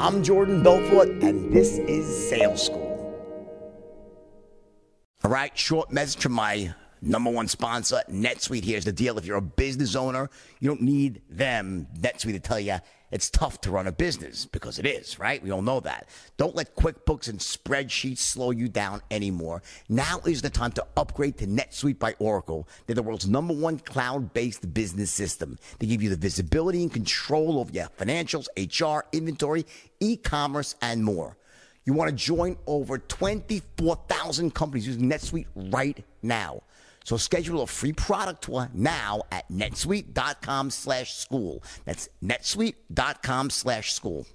I'm Jordan Belfort, and this is Sales School. All right, short message from my number one sponsor, NetSuite. Here's the deal. If you're a business owner, you don't need them, NetSuite, to tell you it's tough to run a business because it is, right? We all know that. Don't let QuickBooks and spreadsheets slow you down anymore. Now is the time to upgrade to NetSuite by Oracle. They're the world's number one cloud based business system. They give you the visibility and control over your financials, HR, inventory, e commerce, and more. You want to join over 24,000 companies using NetSuite right now. So schedule a free product tour now at netsuite.com slash school. That's netsuite.com slash school.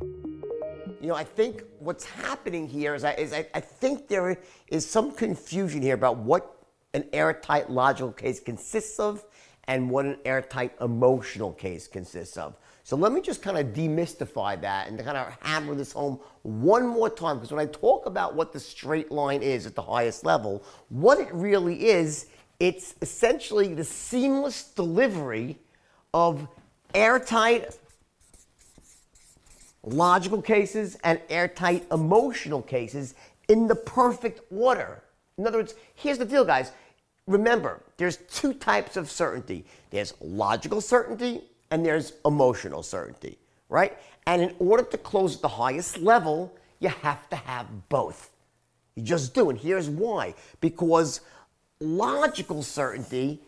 You know, I think what's happening here is, I, is I, I think there is some confusion here about what an airtight logical case consists of and what an airtight emotional case consists of. So let me just kind of demystify that and kind of hammer this home one more time because when I talk about what the straight line is at the highest level, what it really is, it's essentially the seamless delivery of airtight logical cases and airtight emotional cases in the perfect order. In other words, here's the deal, guys. Remember, there's two types of certainty. There's logical certainty and there's emotional certainty, right? And in order to close at the highest level, you have to have both. You just do. And here's why because logical certainty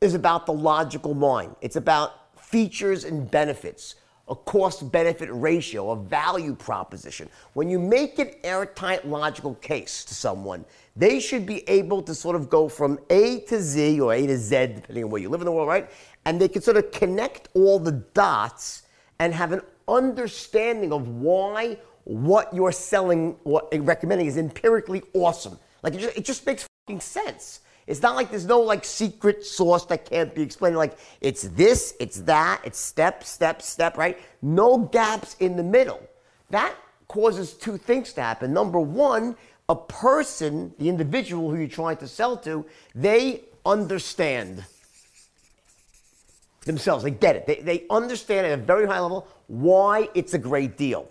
is about the logical mind, it's about features and benefits. A cost benefit ratio, a value proposition. When you make an airtight logical case to someone, they should be able to sort of go from A to Z or A to Z, depending on where you live in the world, right? and they can sort of connect all the dots and have an understanding of why what you're selling or recommending is empirically awesome. Like it just, it just makes fucking sense. It's not like there's no like secret sauce that can't be explained. Like it's this, it's that, it's step, step, step, right? No gaps in the middle. That causes two things to happen. Number one, a person, the individual who you're trying to sell to, they understand themselves. They get it. They, they understand at a very high level why it's a great deal.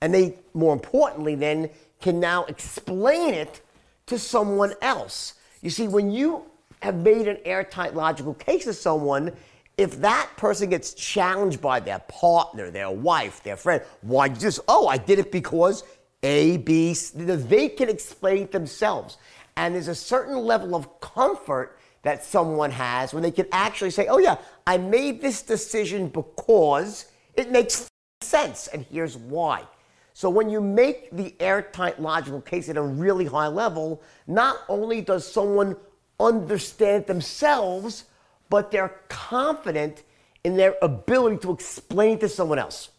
And they, more importantly, then can now explain it to someone else. You see, when you have made an airtight logical case to someone, if that person gets challenged by their partner, their wife, their friend, why just, oh, I did it because A, B, C, they can explain it themselves. And there's a certain level of comfort that someone has when they can actually say, oh, yeah, I made this decision because it makes sense, and here's why. So when you make the airtight logical case at a really high level, not only does someone understand themselves, but they're confident in their ability to explain to someone else.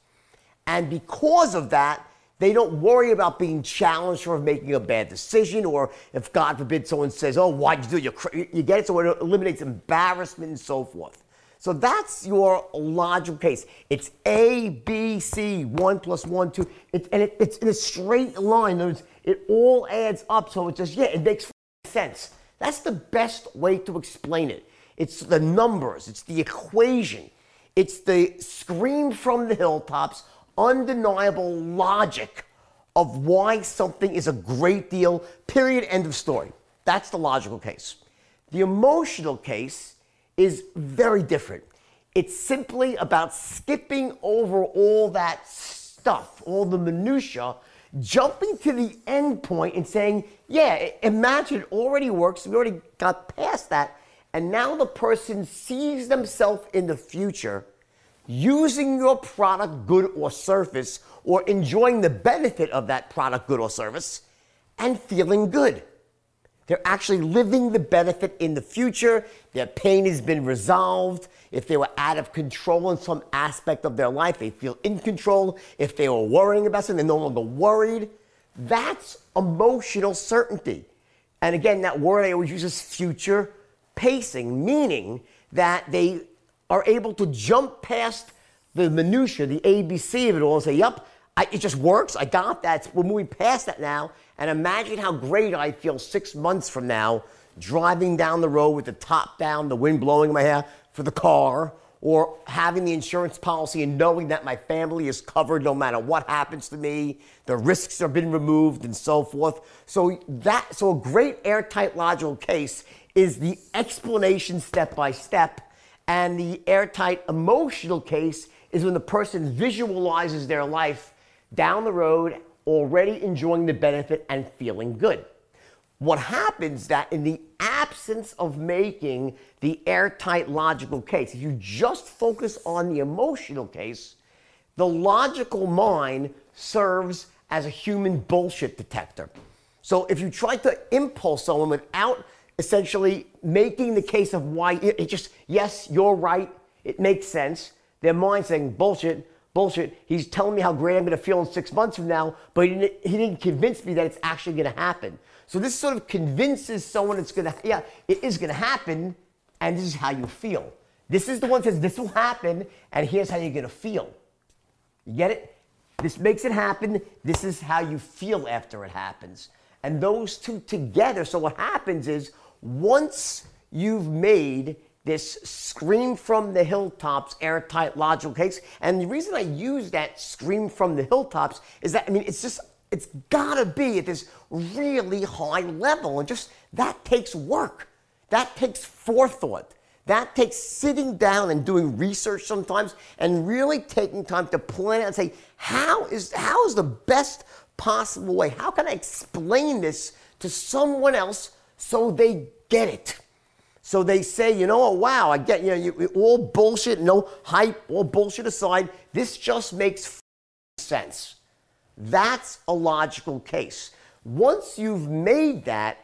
And because of that, they don't worry about being challenged or making a bad decision, or if God forbid someone says, "Oh, why'd you do it?" You get it, so it eliminates embarrassment and so forth. So that's your logical case. It's A, B, C, one plus one, two, it, and it, it's in a straight line. Words, it all adds up. So it just yeah, it makes sense. That's the best way to explain it. It's the numbers. It's the equation. It's the scream from the hilltops undeniable logic of why something is a great deal, period, end of story. That's the logical case. The emotional case is very different. It's simply about skipping over all that stuff, all the minutia, jumping to the end point and saying, yeah, imagine it already works. We already got past that. And now the person sees themselves in the future using your product, good, or service, or enjoying the benefit of that product, good, or service, and feeling good. They're actually living the benefit in the future. Their pain has been resolved. If they were out of control in some aspect of their life, they feel in control. If they were worrying about something, they're no longer worried. That's emotional certainty. And again, that word I always use is future pacing, meaning that they are able to jump past the minutia, the ABC of it all, and say, "Yep, I, it just works. I got that. We're moving past that now." And imagine how great I feel six months from now, driving down the road with the top down, the wind blowing in my hair for the car, or having the insurance policy and knowing that my family is covered no matter what happens to me, the risks have been removed and so forth. So that so a great airtight logical case is the explanation step by step and the airtight emotional case is when the person visualizes their life down the road already enjoying the benefit and feeling good. What happens that in the absence of making the airtight logical case, if you just focus on the emotional case, the logical mind serves as a human bullshit detector. So if you try to impulse someone without essentially making the case of why it, just, yes, you're right, it makes sense, their mind saying, bullshit, bullshit. He's telling me how great I'm going to feel in six months from now, but he didn't, he didn't convince me that it's actually going to happen. So this sort of convinces someone it's going to, yeah, it is going to happen, and this is how you feel. This is the one that says this will happen, and here's how you're going to feel. You get it? This makes it happen. This is how you feel after it happens. And those two together, so what happens is once you've made this scream from the hilltops airtight logical case, and the reason I use that scream from the hilltops is that, I mean, it's just it's got to be at this really high level. And just that takes work. That takes forethought. That takes sitting down and doing research sometimes and really taking time to plan out and say, how is, how is the best possible way? How can I explain this to someone else so they get it? So they say, you know, oh, wow, I get, you know, you, all bullshit, no hype, all bullshit aside, this just makes sense. That's a logical case. Once you've made that,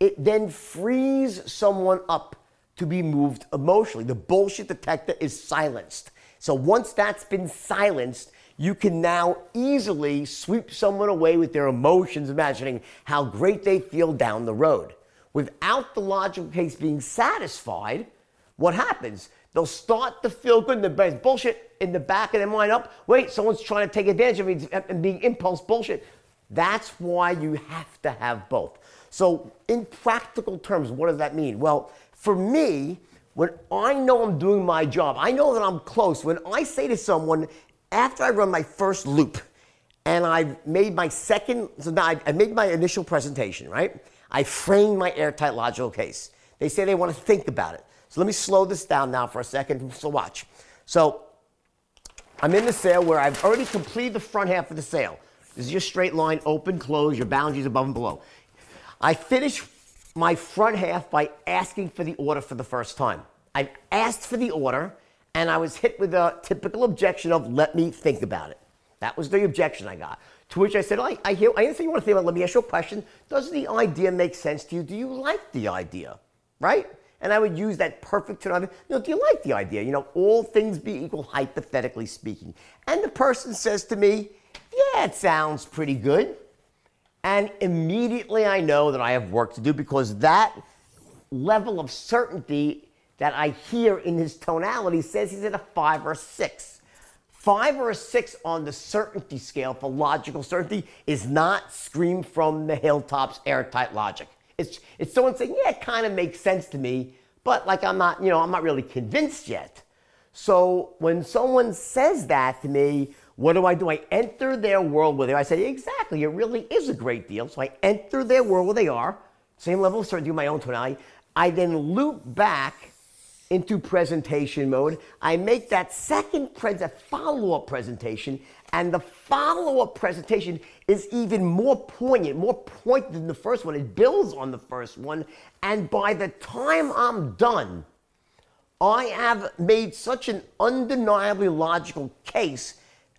it then frees someone up to be moved emotionally. The bullshit detector is silenced. So once that's been silenced, you can now easily sweep someone away with their emotions, imagining how great they feel down the road. Without the logical case being satisfied, what happens? They'll start to feel good. And the bullshit in the back of their mind up. Wait, someone's trying to take advantage of me uh, and being impulse bullshit. That's why you have to have both. So, in practical terms, what does that mean? Well, for me, when I know I'm doing my job, I know that I'm close. When I say to someone, after I run my first loop, and I've made my second, so now I made my initial presentation, right? I framed my airtight logical case. They say they want to think about it. So let me slow this down now for a second. So watch. So I'm in the sale where I've already completed the front half of the sale. This is your straight line, open, close, your boundaries above and below. I finish my front half by asking for the order for the first time. I've asked for the order and I was hit with a typical objection of let me think about it. That was the objection I got. To which I said, I, I hear, I understand you want to think about. Let me ask you a question. Does the idea make sense to you? Do you like the idea? Right? And I would use that perfect term. You know, do you like the idea? You know, all things be equal, hypothetically speaking. And the person says to me, yeah, it sounds pretty good. And immediately I know that I have work to do because that level of certainty that I hear in his tonality says he's at a five or six. Five or a six on the certainty scale for logical certainty is not scream from the hilltops airtight logic. It's, it's someone saying, yeah, it kind of makes sense to me, but like I'm not, you know, I'm not really convinced yet. So when someone says that to me, what do I do? I enter their world where they are. I say, exactly, it really is a great deal. So I enter their world where they are, same level of certainty, my own tonality. I then loop back into presentation mode. I make that second follow-up presentation, and the follow-up presentation is even more poignant, more pointed than the first one. It builds on the first one. And by the time I'm done, I have made such an undeniably logical case.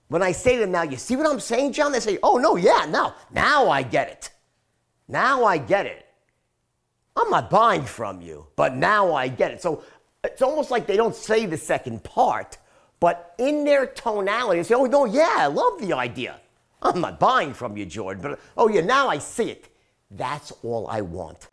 When I say to them now, you see what I'm saying, John? They say, oh, no, yeah, now, now I get it. Now I get it. I'm not buying from you, but now I get it. So it's almost like they don't say the second part but in their tonality, they say, oh, no, yeah, I love the idea. I'm not buying from you, Jordan, but oh, yeah, now I see it. That's all I want.